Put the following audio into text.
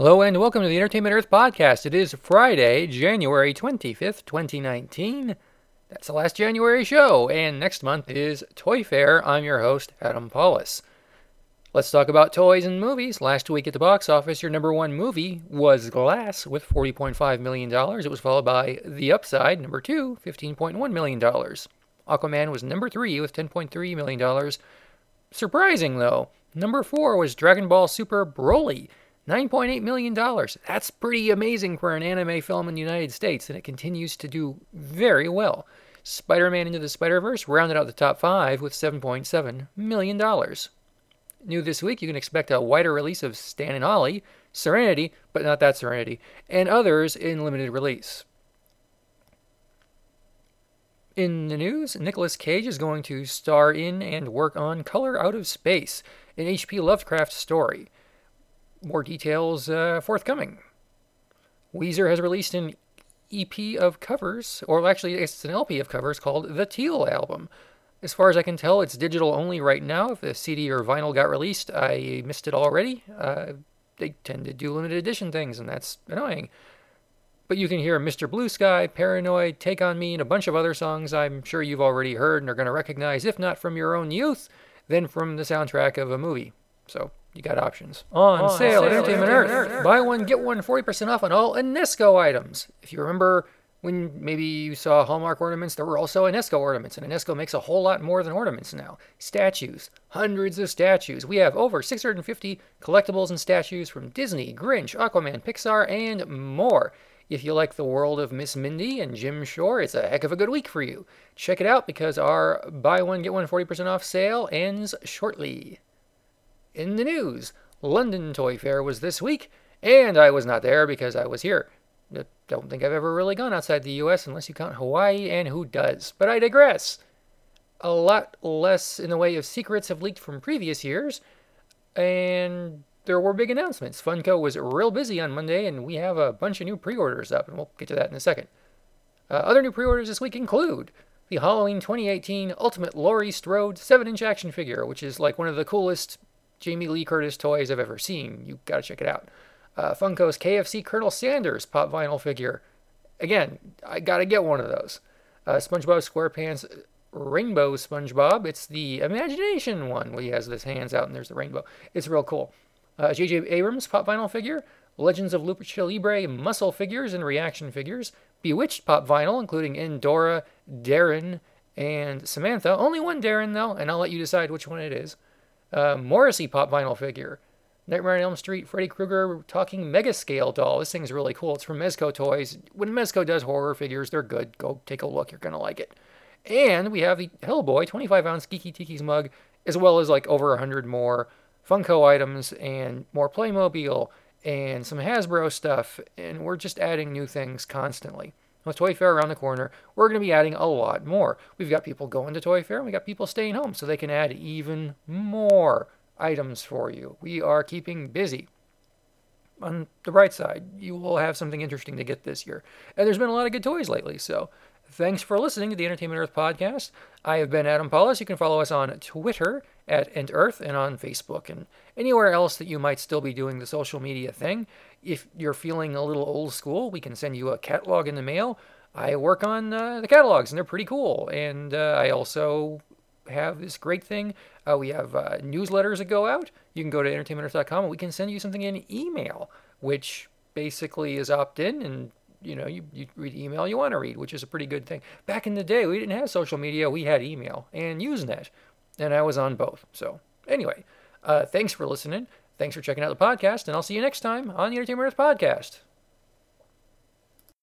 Hello and welcome to the Entertainment Earth podcast. It is Friday, January 25th, 2019. That's the last January show, and next month is Toy Fair. I'm your host, Adam Pawlus. Let's talk about toys and movies. Last week at the box office, your number one movie was Glass with $40.5 million. It was followed by The Upside, number two, $15.1 million. Aquaman was number three with $10.3 million. Surprising, though, number four was Dragon Ball Super Broly $9.8 million. That's pretty amazing for an anime film in the United States, and it continues to do very well. Spider Man Into the Spider Verse rounded out the top five with $7.7 million. New this week, you can expect a wider release of Stan and Ollie, Serenity, but not that Serenity, and others in limited release. In the news, Nicolas Cage is going to star in and work on Color Out of Space, an H.P. Lovecraft story. More details uh, forthcoming. Weezer has released an EP of covers, or actually, it's an LP of covers called The Teal Album. As far as I can tell, it's digital only right now. If the CD or vinyl got released, I missed it already. Uh, they tend to do limited edition things, and that's annoying. But you can hear Mr. Blue Sky, Paranoid, Take On Me, and a bunch of other songs I'm sure you've already heard and are going to recognize, if not from your own youth, then from the soundtrack of a movie. So you got options. On, on sale, at Entertainment Earth. Earth. Buy one, get one 40% off on all Enesco items. If you remember when maybe you saw Hallmark ornaments, there were also Enesco ornaments, and Enesco makes a whole lot more than ornaments now. Statues, hundreds of statues. We have over 650 collectibles and statues from Disney, Grinch, Aquaman, Pixar, and more. If you like the world of Miss Mindy and Jim Shore, it's a heck of a good week for you. Check it out because our buy one, get one 40% off sale ends shortly. In the news, London Toy Fair was this week, and I was not there because I was here. I don't think I've ever really gone outside the US unless you count Hawaii, and who does? But I digress. A lot less in the way of secrets have leaked from previous years, and there were big announcements. Funko was real busy on Monday, and we have a bunch of new pre orders up, and we'll get to that in a second. Uh, other new pre orders this week include the Halloween 2018 Ultimate Laurie Strode 7 inch action figure, which is like one of the coolest Jamie Lee Curtis toys I've ever seen. You gotta check it out. Uh, Funko's KFC Colonel Sanders pop vinyl figure. Again, I gotta get one of those. Uh, SpongeBob SquarePants Rainbow SpongeBob. It's the imagination one where he has his hands out and there's the rainbow. It's real cool. Uh, J.J. Abrams pop vinyl figure. Legends of Lucha Libre muscle figures and reaction figures. Bewitched pop vinyl, including Endora, Darrin, and Samantha. Only one Darrin, though, and I'll let you decide which one it is uh, Morrissey pop vinyl figure. Nightmare on Elm Street, Freddy Krueger talking mega scale doll. This thing's really cool. It's from Mezco Toys. When Mezco does horror figures, they're good. Go take a look. You're going to like it. And we have the Hellboy 25 ounce Geeky Tiki's mug, as well as like over 100 more Funko items and more Playmobil and some Hasbro stuff. And we're just adding new things constantly. With Toy Fair around the corner, we're going to be adding a lot more. We've got people going to Toy Fair, and we got people staying home, so they can add even more items for you. We are keeping busy. On the bright side, you will have something interesting to get this year. And there's been a lot of good toys lately, so thanks for listening to the Entertainment Earth podcast. I have been Adam Pawlus. You can follow us on Twitter at Ent Earth and on Facebook and anywhere else that you might still be doing the social media thing. If you're feeling a little old school, we can send you a catalog in the mail. I work on uh, the catalogs, and they're pretty cool. And uh, I also have this great thing. Uh, we have uh, newsletters that go out. You can go to entertainmentearth.com, and we can send you something in email, which basically is opt-in and you know you, you read email you want to read which is a pretty good thing. Back in the day we didn't have social media we had email and usenet and i was on both. So anyway uh, thanks for listening. Thanks for checking out the podcast, and I'll see you next time on the Entertainment Earth Podcast.